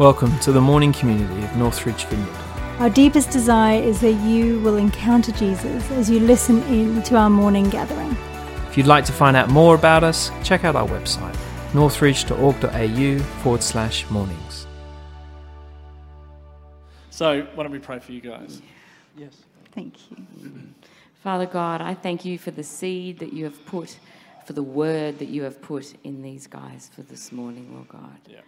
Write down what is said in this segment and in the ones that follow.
Welcome to the morning community of Northridge Vineyard. Our deepest desire is that you will encounter Jesus as you listen in to our morning gathering. If you'd like to find out more about us, check out our website, northridge.org.au forward slash mornings. So, why don't we pray for you guys? Yes. Thank you. Father God, I thank you for the seed that you have put, for the word that you have put in these guys for this morning, Lord God. Yeah.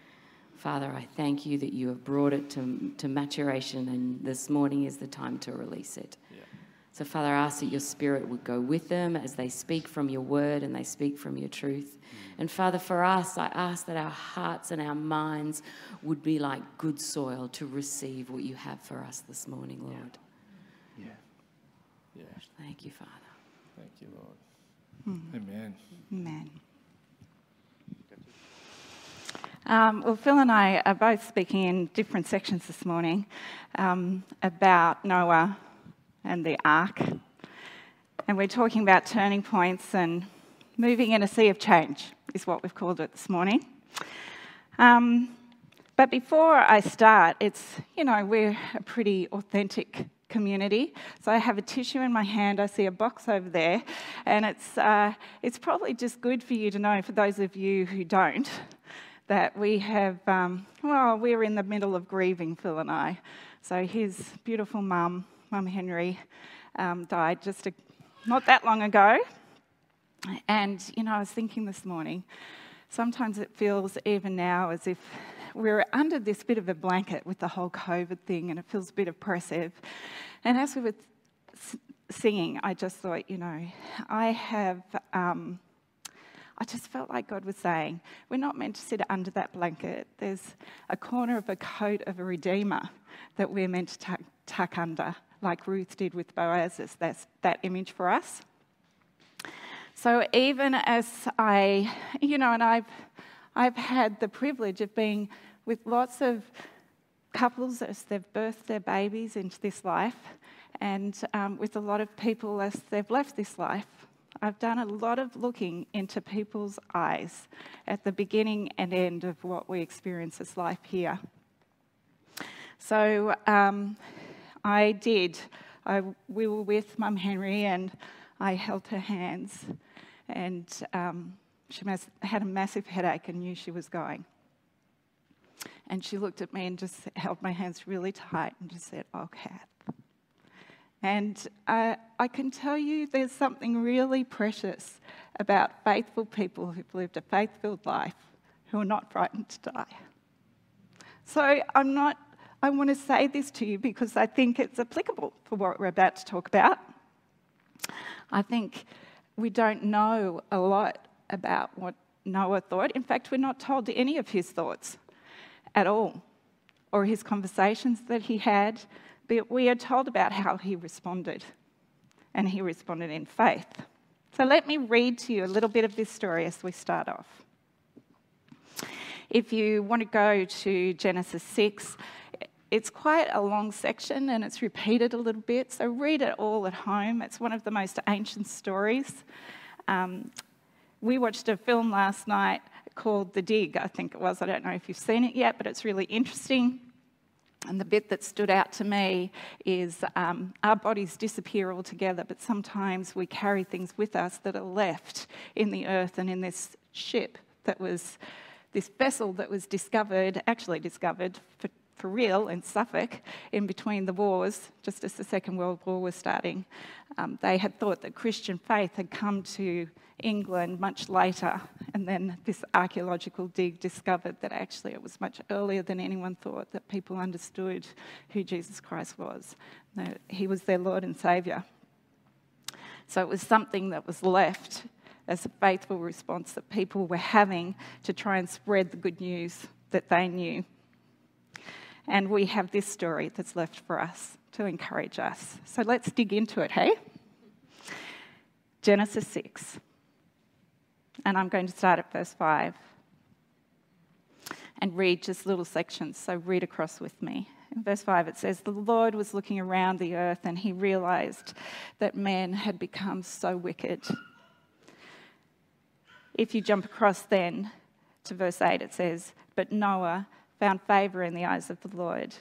Father, I thank you that you have brought it to, to maturation, and this morning is the time to release it. Yeah. So, Father, I ask that your spirit would go with them as they speak from your word and they speak from your truth. Mm. And Father, for us, I ask that our hearts and our minds would be like good soil to receive what you have for us this morning, Lord. Yeah. Yeah. Thank you, Father. Thank you, Lord. Hmm. Amen. Amen. Um, well, Phil and I are both speaking in different sections this morning um, about Noah and the ark. And we're talking about turning points and moving in a sea of change, is what we've called it this morning. Um, but before I start, it's, you know, we're a pretty authentic community. So I have a tissue in my hand. I see a box over there. And it's, uh, it's probably just good for you to know, for those of you who don't, that we have, um, well, we're in the middle of grieving, Phil and I. So his beautiful mum, Mum Henry, um, died just a, not that long ago. And, you know, I was thinking this morning, sometimes it feels even now as if we're under this bit of a blanket with the whole COVID thing and it feels a bit oppressive. And as we were singing, I just thought, you know, I have. Um, I just felt like God was saying, we're not meant to sit under that blanket. There's a corner of a coat of a redeemer that we're meant to tuck, tuck under, like Ruth did with Boaz. That's that image for us. So even as I, you know, and I've, I've had the privilege of being with lots of couples as they've birthed their babies into this life, and um, with a lot of people as they've left this life. I've done a lot of looking into people's eyes at the beginning and end of what we experience as life here. So um, I did. I, we were with Mum Henry and I held her hands, and um, she had a massive headache and knew she was going. And she looked at me and just held my hands really tight and just said, Oh. And uh, I can tell you there's something really precious about faithful people who've lived a faith filled life who are not frightened to die. So I'm not, I want to say this to you because I think it's applicable for what we're about to talk about. I think we don't know a lot about what Noah thought. In fact, we're not told any of his thoughts at all, or his conversations that he had, but we are told about how he responded. And he responded in faith. So let me read to you a little bit of this story as we start off. If you want to go to Genesis 6, it's quite a long section and it's repeated a little bit, so read it all at home. It's one of the most ancient stories. Um, we watched a film last night called The Dig, I think it was. I don't know if you've seen it yet, but it's really interesting. And the bit that stood out to me is um, our bodies disappear altogether, but sometimes we carry things with us that are left in the earth and in this ship that was, this vessel that was discovered, actually discovered for for real in Suffolk in between the wars, just as the Second World War was starting. Um, they had thought that Christian faith had come to England much later, and then this archaeological dig discovered that actually it was much earlier than anyone thought that people understood who Jesus Christ was, he was their Lord and Saviour. So it was something that was left as a faithful response that people were having to try and spread the good news that they knew. And we have this story that's left for us to encourage us. So let's dig into it, hey? Genesis 6. And I'm going to start at verse 5 and read just little sections. So read across with me. In verse 5, it says, The Lord was looking around the earth and he realized that man had become so wicked. If you jump across then to verse 8, it says, But Noah found favour in the eyes of the Lord.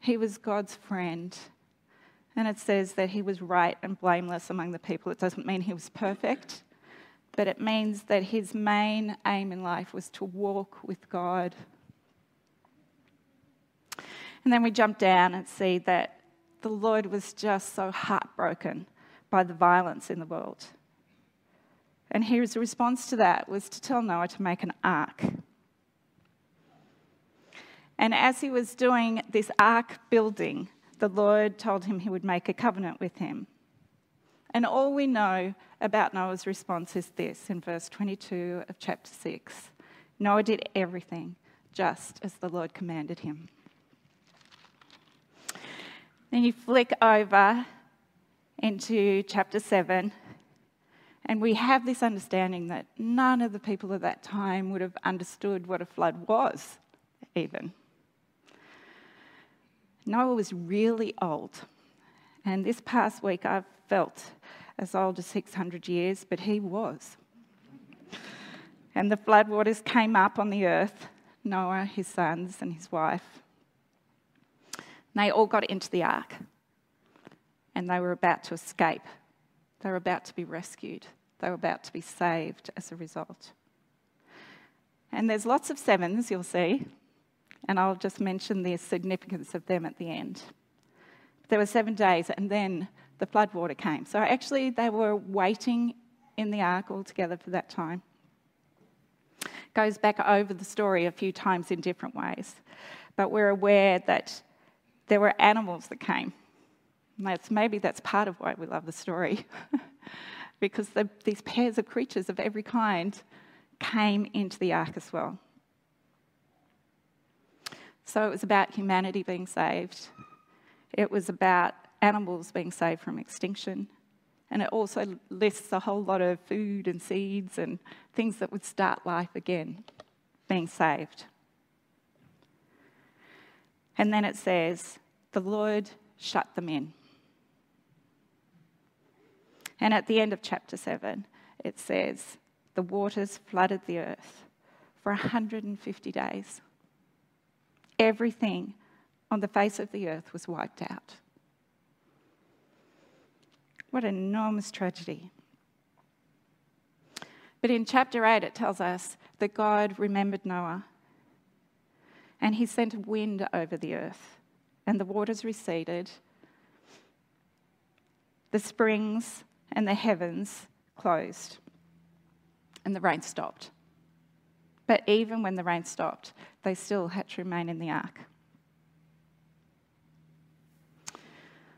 He was God's friend. And it says that he was right and blameless among the people. It doesn't mean he was perfect, but it means that his main aim in life was to walk with God. And then we jump down and see that the Lord was just so heartbroken by the violence in the world. And his response to that was to tell Noah to make an ark. And as he was doing this ark building, the Lord told him he would make a covenant with him. And all we know about Noah's response is this in verse 22 of chapter 6 Noah did everything just as the Lord commanded him. Then you flick over into chapter 7, and we have this understanding that none of the people of that time would have understood what a flood was, even. Noah was really old. And this past week, I've felt as old as 600 years, but he was. And the floodwaters came up on the earth Noah, his sons, and his wife. They all got into the ark. And they were about to escape. They were about to be rescued. They were about to be saved as a result. And there's lots of sevens, you'll see and I'll just mention the significance of them at the end. There were seven days, and then the floodwater came. So actually, they were waiting in the ark altogether for that time. Goes back over the story a few times in different ways, but we're aware that there were animals that came. That's, maybe that's part of why we love the story, because the, these pairs of creatures of every kind came into the ark as well. So it was about humanity being saved, it was about animals being saved from extinction. And it also lists a whole lot of food and seeds and things that would start life again being saved. And then it says, the Lord shut them in. And at the end of chapter 7, it says, the waters flooded the earth for 150 days everything on the face of the earth was wiped out. What an enormous tragedy. But in chapter 8, it tells us that God remembered Noah and he sent a wind over the earth, and the waters receded, the springs and the heavens closed, and the rain stopped. But even when the rain stopped, they still had to remain in the ark.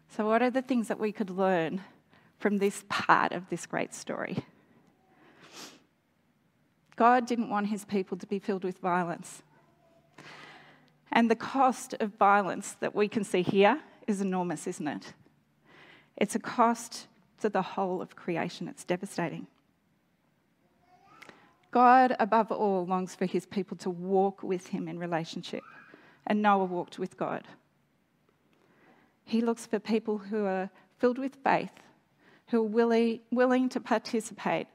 So, what are the things that we could learn from this part of this great story? God didn't want his people to be filled with violence. And the cost of violence that we can see here is enormous, isn't it? It's a cost to the whole of creation, it's devastating. God, above all, longs for his people to walk with him in relationship. And Noah walked with God. He looks for people who are filled with faith, who are willing, to participate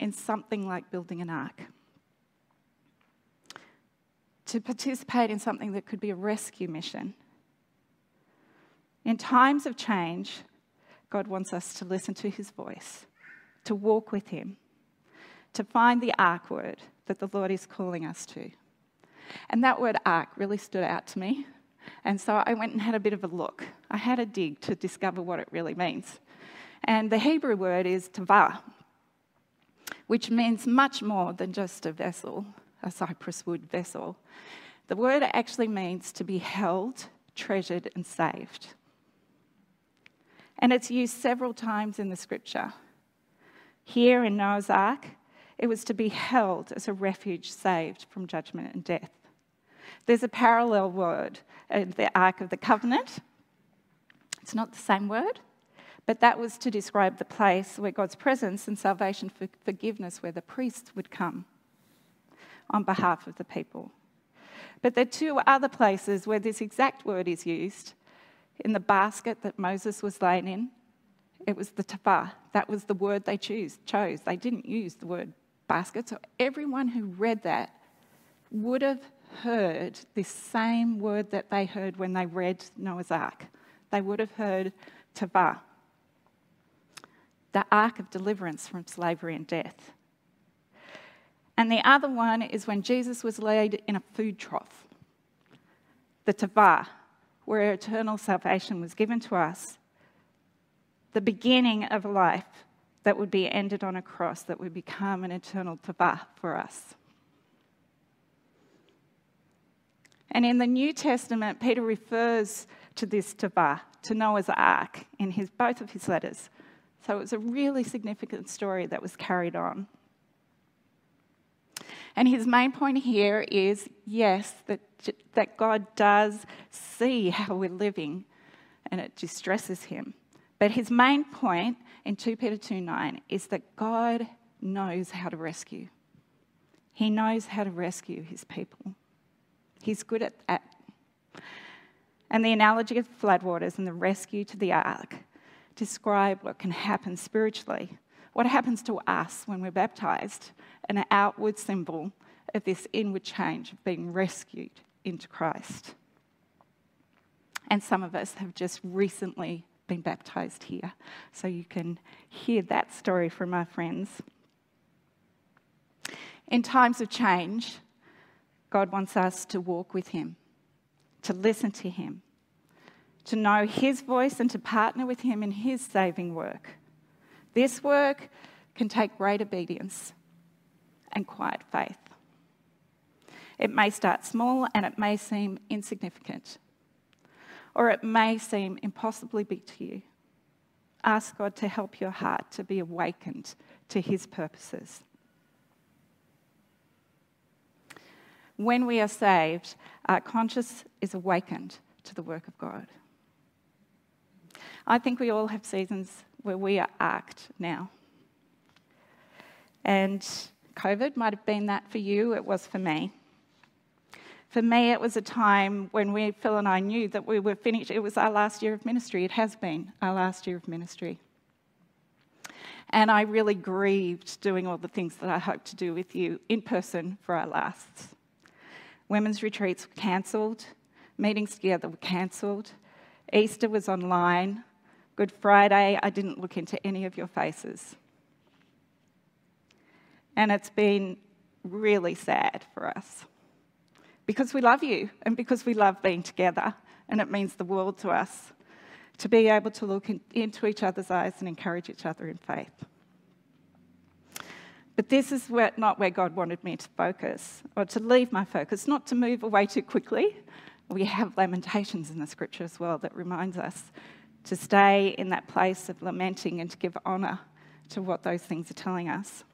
in something like building an ark. To participate in something that could be a rescue mission. In times of change, God wants us to listen to his voice, to walk with him, to find the ark word that the Lord is calling us to. And that word ark really stood out to me. And so I went and had a bit of a look. I had a dig to discover what it really means. And the Hebrew word is tavah, which means much more than just a vessel, a cypress wood vessel. The word actually means to be held, treasured, and saved. And it's used several times in the scripture. Here in Noah's Ark, it was to be held as a refuge saved from judgment and death. There's a parallel word in the Ark of the Covenant. It's not the same word, but that was to describe the place where God's presence and salvation for forgiveness, where the priests would come on behalf of the people. But there are two other places where this exact word is used. In the basket that Moses was laying in, it was the tavah. That was the word they choose, chose. They didn't use the word basket. So everyone who read that would have heard this same word that they heard when they read Noah's Ark. They would have heard Tavah, the ark of deliverance from slavery and death. And the other one is when Jesus was laid in a food trough, the Tavah, where eternal salvation was given to us, the beginning of a life that would be ended on a cross, that would become an eternal Tavah for us. And in the New Testament, Peter refers to this Tavah, to Noah's Ark, in his, both of his letters. So it was a really significant story that was carried on. And his main point here is yes, that, that God does see how we're living and it distresses him. But his main point in 2 Peter 2 9 is that God knows how to rescue. He knows how to rescue his people. He's good at that. And the analogy of floodwaters and the rescue to the ark describe what can happen spiritually. What happens to us when we're baptized, an outward symbol of this inward change of being rescued into Christ. And some of us have just recently been baptized here, so you can hear that story from our friends. In times of change, God wants us to walk with Him, to listen to Him, to know His voice, and to partner with Him in His saving work. This work can take great obedience and quiet faith. It may start small and it may seem insignificant, or it may seem impossibly big to you. Ask God to help your heart to be awakened to His purposes. when we are saved, our conscience is awakened to the work of God. I think we all have seasons where we are arced now. And COVID might have been that for you, it was for me. For me, it was a time when we, Phil and I knew that we were finished. It was our last year of ministry. It has been our last year of ministry. And I really grieved doing all the things that I hoped to do with you in person for our lasts. Women's retreats were cancelled, meetings together were cancelled, Easter was online, Good Friday, I didn't look into any of your faces. And it's been really sad for us because we love you and because we love being together, and it means the world to us to be able to look in, into each other's eyes and encourage each other in faith. But this is where, not where God wanted me to focus or to leave my focus, not to move away too quickly. We have lamentations in the scripture as well that reminds us to stay in that place of lamenting and to give honour to what those things are telling us.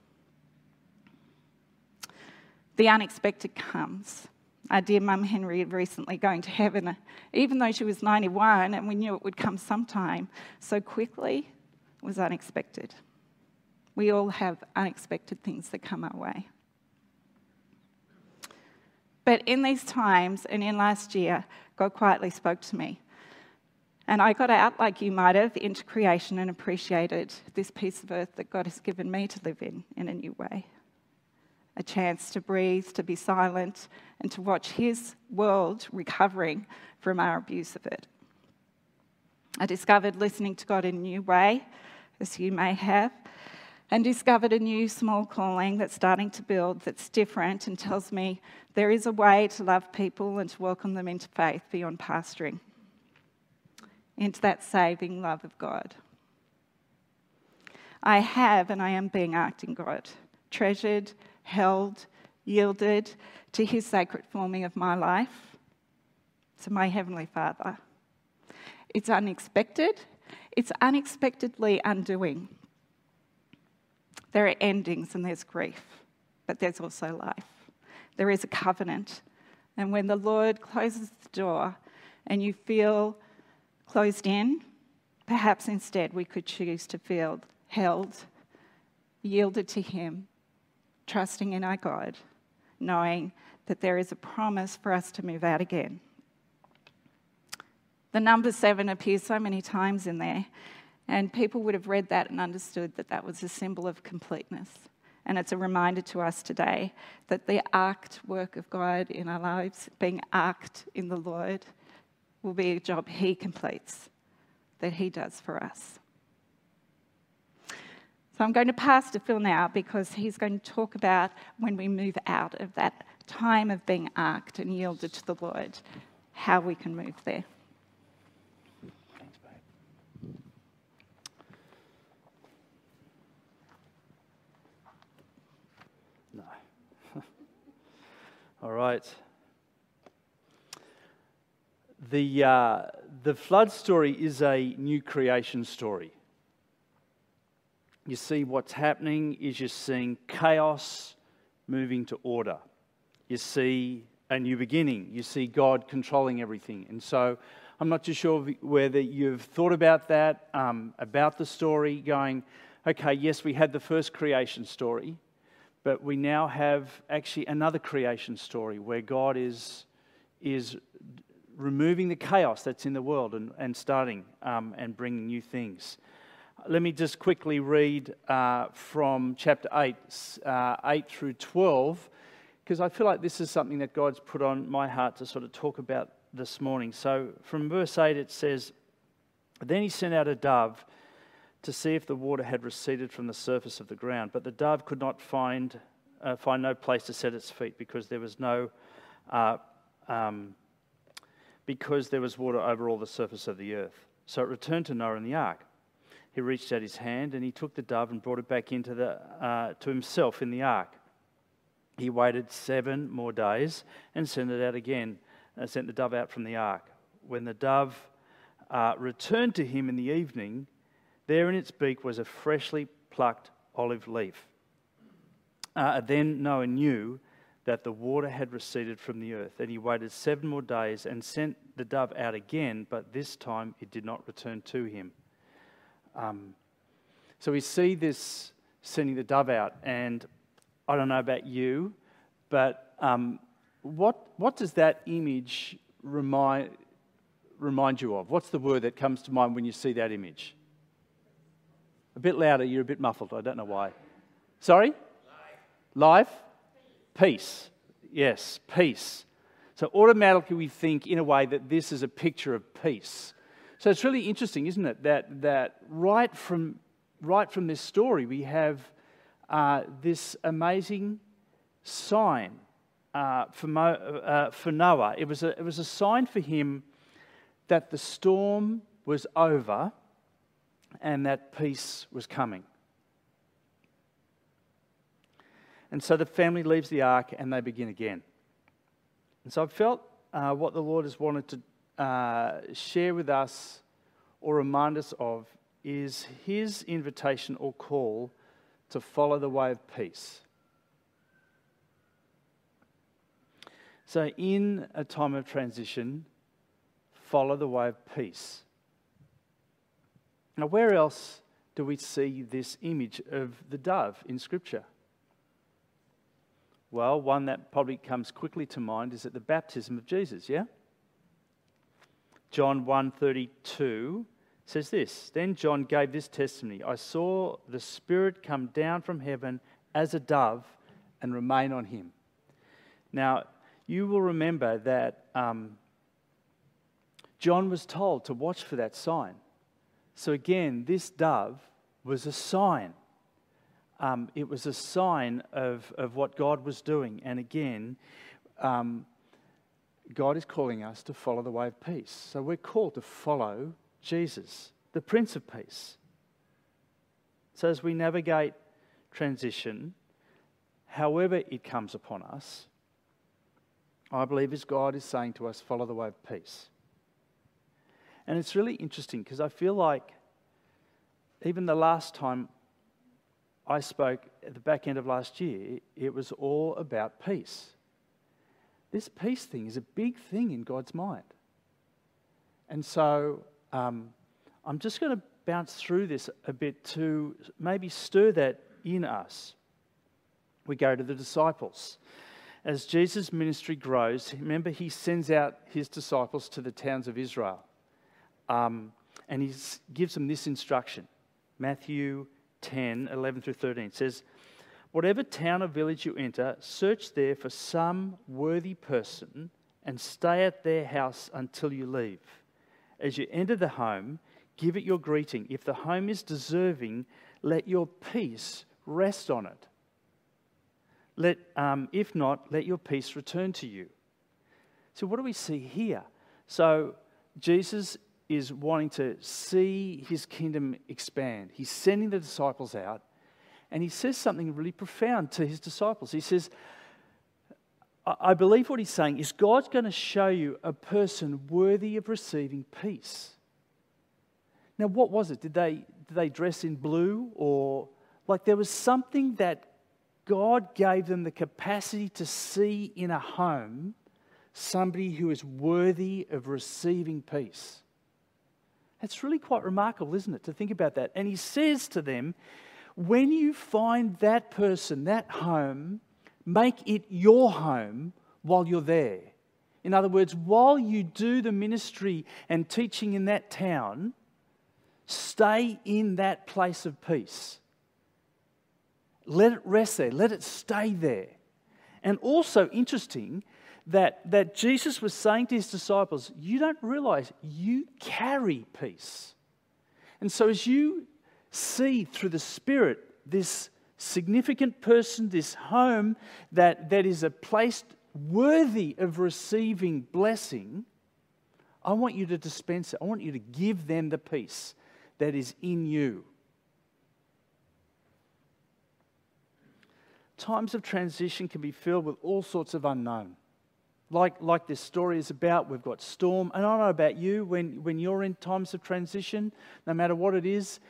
The unexpected comes. Our dear mum Henry recently going to heaven, uh, even though she was 91 and we knew it would come sometime, so quickly was unexpected. We all have unexpected things that come our way. But in these times and in last year, God quietly spoke to me. And I got out, like you might have, into creation and appreciated this piece of earth that God has given me to live in in a new way. A chance to breathe, to be silent, and to watch His world recovering from our abuse of it. I discovered listening to God in a new way, as you may have, and discovered a new small calling that's starting to build that's different and tells me there is a way to love people and to welcome them into faith beyond pastoring, into that saving love of God. I have and I am being arked in God, treasured, held, yielded to His sacred forming of my life, to my Heavenly Father. It's unexpected, it's unexpectedly undoing. There are endings and there's grief, but there's also life. There is a covenant. And when the Lord closes the door and you feel closed in, perhaps instead we could choose to feel held, yielded to Him, trusting in our God, knowing that there is a promise for us to move out again. The number seven appears so many times in there, and people would have read that and understood that that was a symbol of completeness And it's a reminder to us today that the arced work of God in our lives, being arced in the Lord, will be a job He completes, that He does for us. So I'm going to pass to Phil now because he's going to talk about when we move out of that time of being arced and yielded to the Lord, how we can move there. Thanks, babe. No. All right. The, uh, the flood story is a new creation story. You see, what's happening is you're seeing chaos moving to order. You see a new beginning. You see God controlling everything. And so I'm not too sure whether you've thought about that, um, about the story, going, okay, yes, we had the first creation story, but we now have actually another creation story where God is, is removing the chaos that's in the world and, and starting um, and bringing new things. Let me just quickly read uh, from chapter 8, uh, 8 through 12, because I feel like this is something that God's put on my heart to sort of talk about this morning. So from verse 8, it says, Then he sent out a dove to see if the water had receded from the surface of the ground. But the dove could not find, uh, find no place to set its feet because there was no. Uh, um, because there was water over all the surface of the earth. So it returned to Noah in the ark. He reached out his hand and he took the dove and brought it back into the, uh, to himself in the ark. He waited seven more days and sent it out again, uh, sent the dove out from the ark. When the dove uh, returned to him in the evening, there in its beak was a freshly plucked olive leaf. Uh, then Noah knew that the water had receded from the earth. And he waited seven more days and sent the dove out again, but this time it did not return to him. Um, so we see this sending the dove out, and I don't know about you, but um, what, what does that image remind, remind you of? What's the word that comes to mind when you see that image? A bit louder, you're a bit muffled. I don't know why. Sorry? Life. Life? Peace. Yes, peace. So automatically we think in a way that this is a picture of peace. So it's really interesting, isn't it, that, that right, from, right from this story we have uh, this amazing sign uh, for, Mo, uh, for Noah. It was, a, it was a sign for him that the storm was over and that peace was coming. And so the family leaves the ark and they begin again. And so I felt uh, what the Lord has wanted to uh, share with us or remind us of is his invitation or call to follow the way of peace. So, in a time of transition, follow the way of peace. Now, where else do we see this image of the dove in Scripture? Well, one that probably comes quickly to mind is at the baptism of Jesus, yeah? John 1:32 says this, then John gave this testimony, I saw the spirit come down from heaven as a dove and remain on him. Now, you will remember that um, John was told to watch for that sign. So, again, this dove was a sign um, it was a sign of, of what God was doing. And again, um, God is calling us to follow the way of peace. So we're called to follow Jesus, the Prince of Peace. So as we navigate transition, however it comes upon us, I believe as God is saying to us, follow the way of peace. And it's really interesting because I feel like even the last time I spoke at the back end of last year, it was all about peace. This peace thing is a big thing in God's mind. And so um, I'm just going to bounce through this a bit to maybe stir that in us. We go to the disciples. As Jesus' ministry grows, remember, he sends out his disciples to the towns of Israel. Um, and he gives them this instruction Matthew 10 11 through 13 says, Whatever town or village you enter, search there for some worthy person and stay at their house until you leave. As you enter the home, give it your greeting. If the home is deserving, let your peace rest on it. Let, um, if not, let your peace return to you. So, what do we see here? So, Jesus is wanting to see his kingdom expand. He's sending the disciples out, and he says something really profound to his disciples. He says, I believe what he's saying is God's going to show you a person worthy of receiving peace. Now, what was it? Did they, did they dress in blue? Or like there was something that God gave them the capacity to see in a home somebody who is worthy of receiving peace. It's really quite remarkable, isn't it, to think about that? And he says to them, when you find that person, that home, make it your home while you're there. In other words, while you do the ministry and teaching in that town, stay in that place of peace. Let it rest there, let it stay there. And also, interesting that, that Jesus was saying to his disciples, You don't realize you carry peace. And so, as you see through the Spirit this significant person, this home that, that is a place worthy of receiving blessing, I want you to dispense it. I want you to give them the peace that is in you. Times of transition can be filled with all sorts of unknown. Like, like this story is about, we've got storm. And I don't know about you, when, when you're in times of transition, no matter what it is,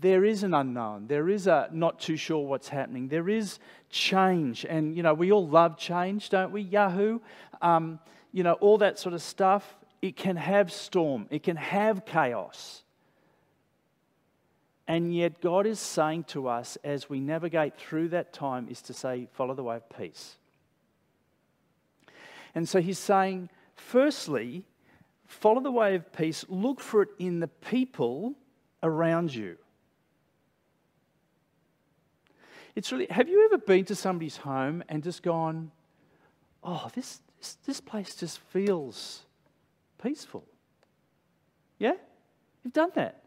there is an unknown. There is a not too sure what's happening. There is change. And, you know, we all love change, don't we? Yahoo. Um, you know, all that sort of stuff. It can have storm, it can have chaos. And yet, God is saying to us as we navigate through that time, is to say, follow the way of peace. And so He's saying, firstly, follow the way of peace, look for it in the people around you. It's really, have you ever been to somebody's home and just gone, oh, this, this, this place just feels peaceful? Yeah? You've done that.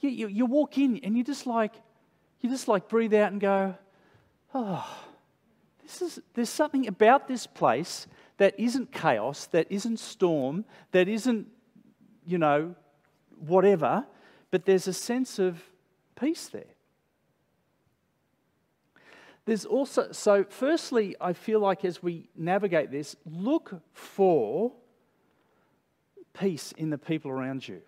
You, you, you walk in and you just like, you just like breathe out and go, oh, this is, there's something about this place that isn't chaos, that isn't storm, that isn't, you know, whatever, but there's a sense of peace there. There's also, so firstly, I feel like as we navigate this, look for peace in the people around you.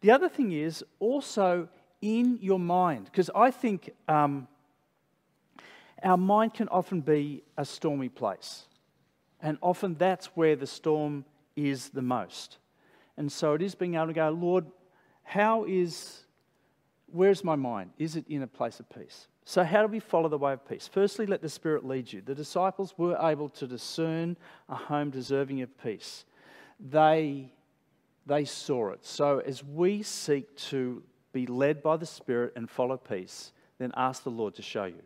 The other thing is also in your mind, because I think um, our mind can often be a stormy place. And often that's where the storm is the most. And so it is being able to go, Lord, how is, where's my mind? Is it in a place of peace? So, how do we follow the way of peace? Firstly, let the Spirit lead you. The disciples were able to discern a home deserving of peace. They, they saw it. So, as we seek to be led by the Spirit and follow peace, then ask the Lord to show you.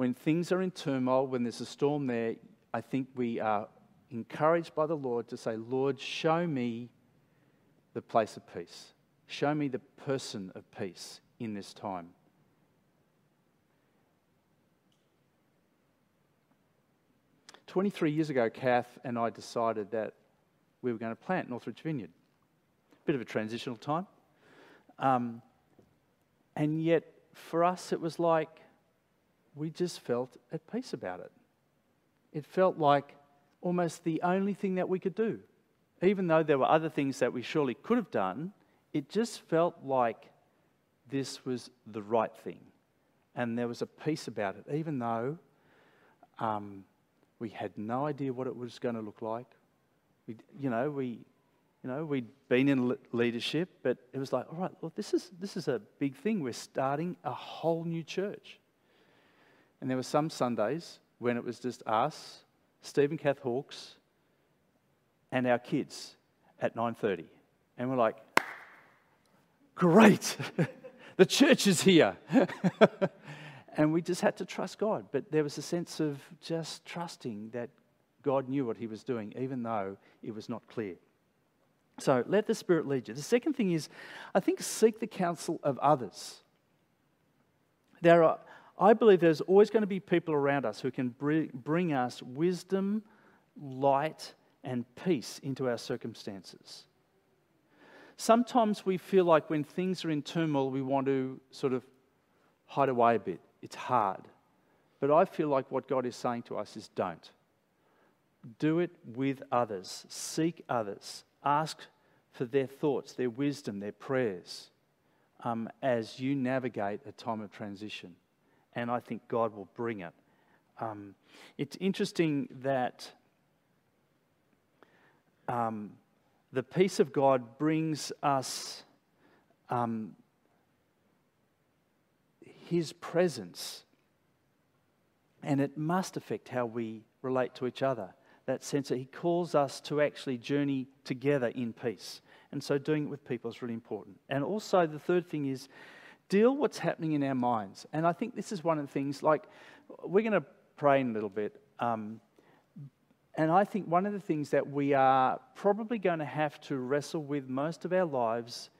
When things are in turmoil, when there's a storm there, I think we are encouraged by the Lord to say, Lord, show me the place of peace. Show me the person of peace in this time. 23 years ago, Kath and I decided that we were going to plant Northridge Vineyard. Bit of a transitional time. Um, and yet, for us, it was like we just felt at peace about it. It felt like almost the only thing that we could do. Even though there were other things that we surely could have done, it just felt like this was the right thing. And there was a peace about it, even though um, we had no idea what it was going to look like. We, you know, we, you know, we'd been in leadership, but it was like, all right, well, this is this is a big thing. We're starting a whole new church. And there were some Sundays when it was just us, Stephen Kath Hawkes, and our kids at 9:30, and we're like, great. The church is here. and we just had to trust God. But there was a sense of just trusting that God knew what he was doing, even though it was not clear. So let the Spirit lead you. The second thing is, I think, seek the counsel of others. There are, I believe there's always going to be people around us who can bring us wisdom, light, and peace into our circumstances. Sometimes we feel like when things are in turmoil, we want to sort of hide away a bit. It's hard. But I feel like what God is saying to us is don't. Do it with others, seek others, ask for their thoughts, their wisdom, their prayers um, as you navigate a time of transition. And I think God will bring it. Um, it's interesting that um, the peace of God brings us um, His presence, and it must affect how we relate to each other. That sense that He calls us to actually journey together in peace. And so doing it with people is really important. And also, the third thing is deal what's happening in our minds. And I think this is one of the things, like, we're going to pray in a little bit. Um, and I think one of the things that we are probably going to have to wrestle with most of our lives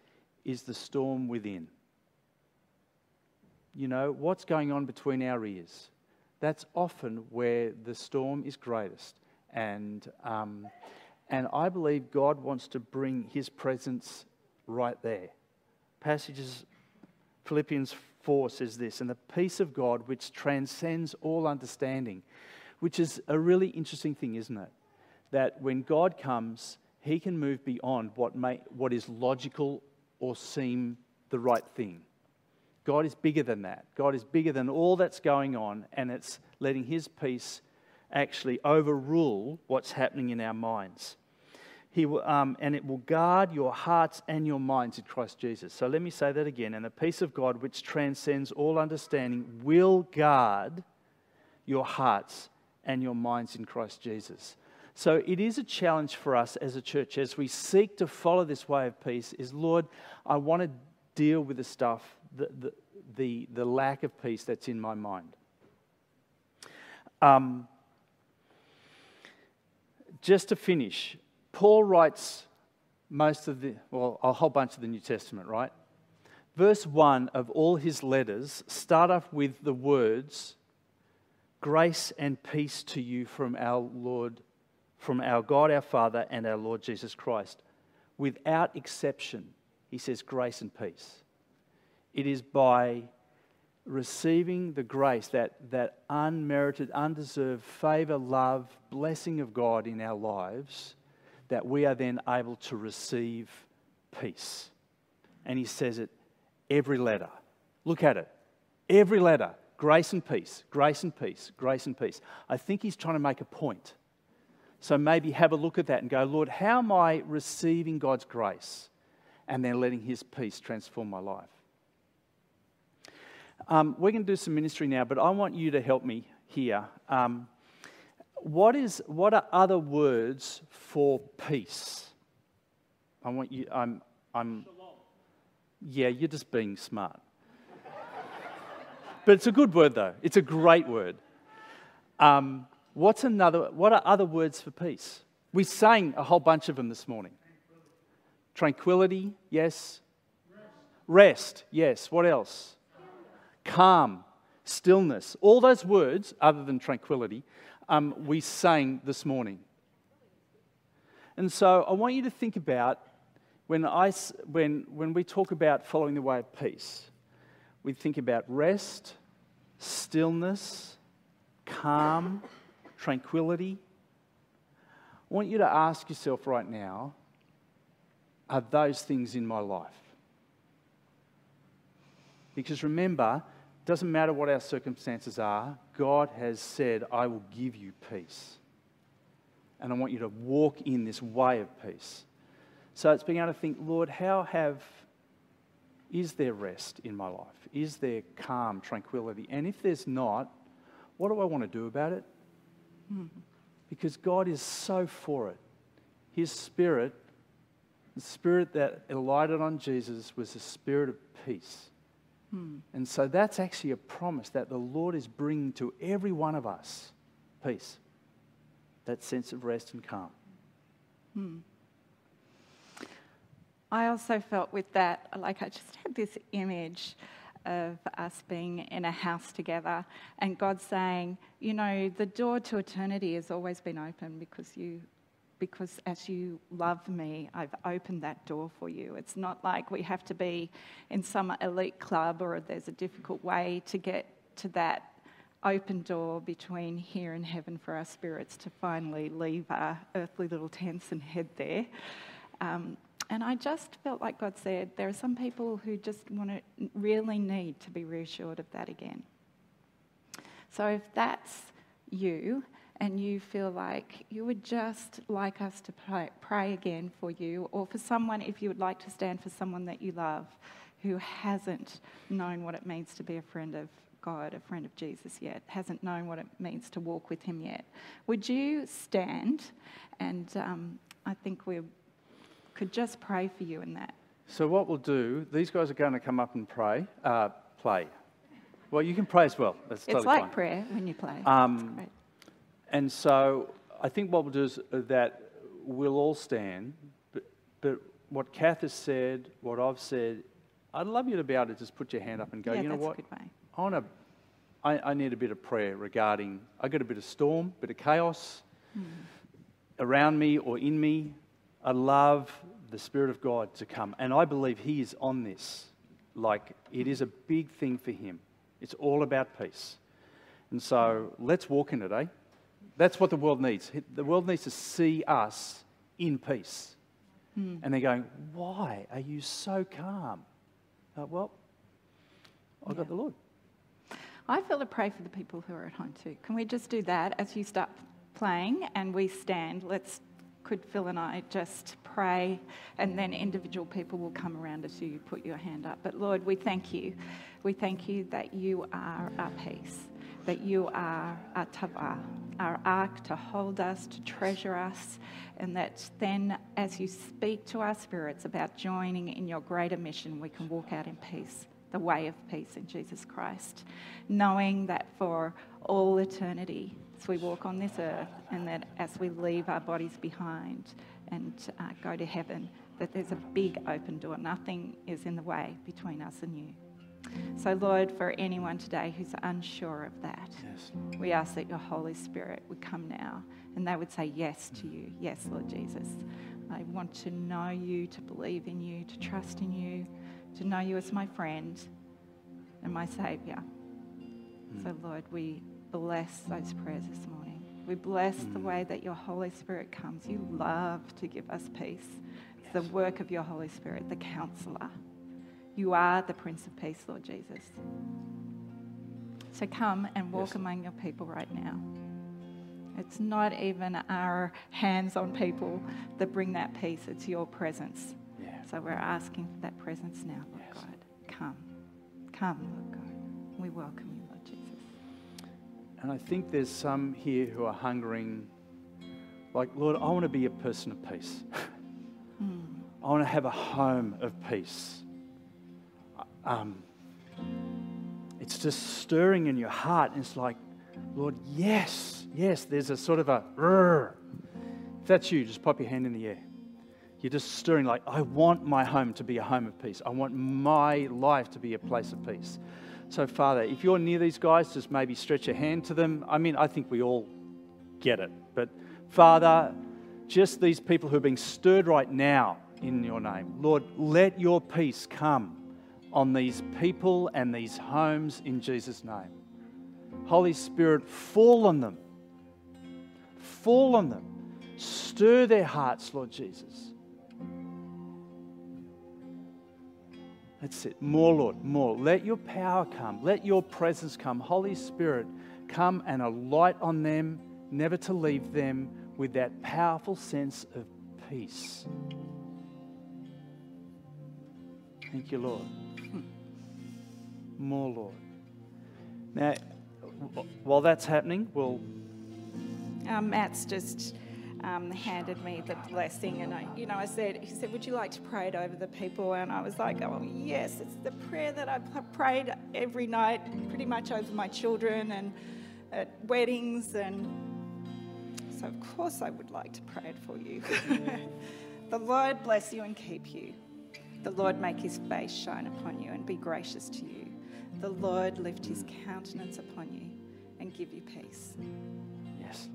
is the storm within. You know, what's going on between our ears? That's often where the storm is greatest. And, um, and I believe God wants to bring his presence right there. Passages, Philippians 4 says this, and the peace of God, which transcends all understanding, which is a really interesting thing, isn't it? That when God comes, he can move beyond what, may, what is logical or seem the right thing. God is bigger than that. God is bigger than all that's going on, and it's letting his peace actually overrule what's happening in our minds. He will, um, and it will guard your hearts and your minds in Christ Jesus. So let me say that again. And the peace of God, which transcends all understanding, will guard your hearts and your minds in Christ Jesus. So it is a challenge for us as a church as we seek to follow this way of peace is Lord, I want to deal with the stuff, the, the, the, the lack of peace that's in my mind. Um, just to finish, Paul writes most of the, well, a whole bunch of the New Testament, right? Verse 1 of all his letters start off with the words, Grace and peace to you from our Lord, from our God our Father and our Lord Jesus Christ. Without exception, he says, Grace and peace. It is by receiving the grace, that, that unmerited, undeserved favor, love, blessing of God in our lives, that we are then able to receive peace. And he says it every letter. Look at it. Every letter. Grace and peace, grace and peace, grace and peace. I think he's trying to make a point. So maybe have a look at that and go, Lord, how am I receiving God's grace and then letting his peace transform my life? Um, we're going to do some ministry now, but I want you to help me here. Um, what, is, what are other words for peace? I want you, I'm, I'm, yeah, you're just being smart. but it's a good word, though. It's a great word. Um, what's another, what are other words for peace? We sang a whole bunch of them this morning. Tranquility, yes. Rest, Rest yes. What else? calm, stillness, all those words, other than tranquility, um, we sang this morning. And so I want you to think about when, I, when, when we talk about following the way of peace, we think about rest, stillness, calm, tranquility. I want you to ask yourself right now are those things in my life? Because remember, it doesn't matter what our circumstances are, God has said, I will give you peace. And I want you to walk in this way of peace. So it's being able to think, Lord, how have, is there rest in my life? Is there calm, tranquility? And if there's not, what do I want to do about it? Hmm. Because God is so for it. His spirit, the spirit that alighted on Jesus, was a spirit of peace Hmm. And so that's actually a promise that the Lord is bringing to every one of us peace, that sense of rest and calm. Hmm. I also felt with that, like I just had this image of us being in a house together and God saying, you know, the door to eternity has always been open because you because as you love me, I've opened that door for you. It's not like we have to be in some elite club or there's a difficult way to get to that open door between here and heaven for our spirits to finally leave our earthly little tents and head there. Um, and I just felt like God said, there are some people who just want to really need to be reassured of that again. So if that's you and you feel like you would just like us to pray, pray again for you, or for someone, if you would like to stand for someone that you love who hasn't known what it means to be a friend of God, a friend of Jesus yet, hasn't known what it means to walk with Him yet, would you stand? And um, I think we could just pray for you in that. So, what we'll do, these guys are going to come up and pray, uh, play. Well, you can pray as well. That's It's totally like fine. prayer when you play. Um. And so I think what we'll do is uh, that we'll all stand, but, but what Kath has said, what I've said, I'd love you to be able to just put your hand up and go, yeah, you know what? a good way. I want to, I, I need a bit of prayer regarding, I got a bit of storm, bit of chaos around me or in me. I love the Spirit of God to come. And I believe He is on this. Like, it is a big thing for Him. It's all about peace. And so let's walk in it, eh? That's what the world needs. The world needs to see us in peace. And they're going, Why are you so calm? Uh, well, I've got the Lord. I feel to pray for the people who are at home too. Can we just do that as you start playing and we stand? Let's, could Phil and I just pray and then individual people will come around as you put your hand up. But Lord, we thank you. We thank you that you are our peace, that you are our tavah, our ark to hold us, to treasure us, and that then as you speak to our spirits about joining in your greater mission, we can walk out in peace the way of peace in Jesus Christ, knowing that for all eternity, as we walk on this earth, and that as we leave our bodies behind and uh, go to heaven, that there's a big open door. Nothing is in the way between us and you. So, Lord, for anyone today who's unsure of that, Yes. we ask that your Holy Spirit would come now and they would say yes to you. Yes, Lord Jesus. I want to know you, to believe in you, to trust in you, to know you as my friend and my Saviour. Hmm. So, Lord, we bless those prayers this morning. We bless the hmm. way that your Holy Spirit comes. You love to give us peace. It's the work of your Holy Spirit, the counselor. You are the Prince of Peace, Lord Jesus. So come and walk Yes. among your people right now. It's not even our hands on people that bring that peace, it's your presence. Yeah. So we're asking for that presence now, Lord Yes. God. Come. Come, Lord God. We welcome you, Lord Jesus. And I think there's some here who are hungering, like, Lord, I want to be a person of peace. Hmm. I want to have a home of peace. Um, it's just stirring in your heart, and it's like, Lord, yes, yes, there's a sort of a, if that's you, just pop your hand in the air. You're just stirring, like, I want my home to be a home of peace. I want my life to be a place of peace. So, Father, if you're near these guys, just maybe stretch a hand to them. I mean, I think we all get it. But, Father, just these people who are being stirred right now in your name, Lord, let your peace come on these people and these homes in Jesus' name. Holy Spirit, fall on them. Fall on them. Stir their hearts, Lord Jesus. That's it. More, Lord, more. Let your power come. Let your presence come. Holy Spirit, come and alight on them, never to leave them with that powerful sense of peace. Thank you, Lord. More, Lord. Now, while that's happening, we'll. Um, Matt's just um, handed me the blessing, and I, you know, I said, he said, "Would you like to pray it over the people?" And I was like, "Oh yes, it's the prayer that I prayed every night, pretty much over my children and at weddings, and so of course I would like to pray it for you." the Lord bless you and keep you. The Lord make His face shine upon you and be gracious to you. The Lord lift His countenance upon you and give you peace. Yes.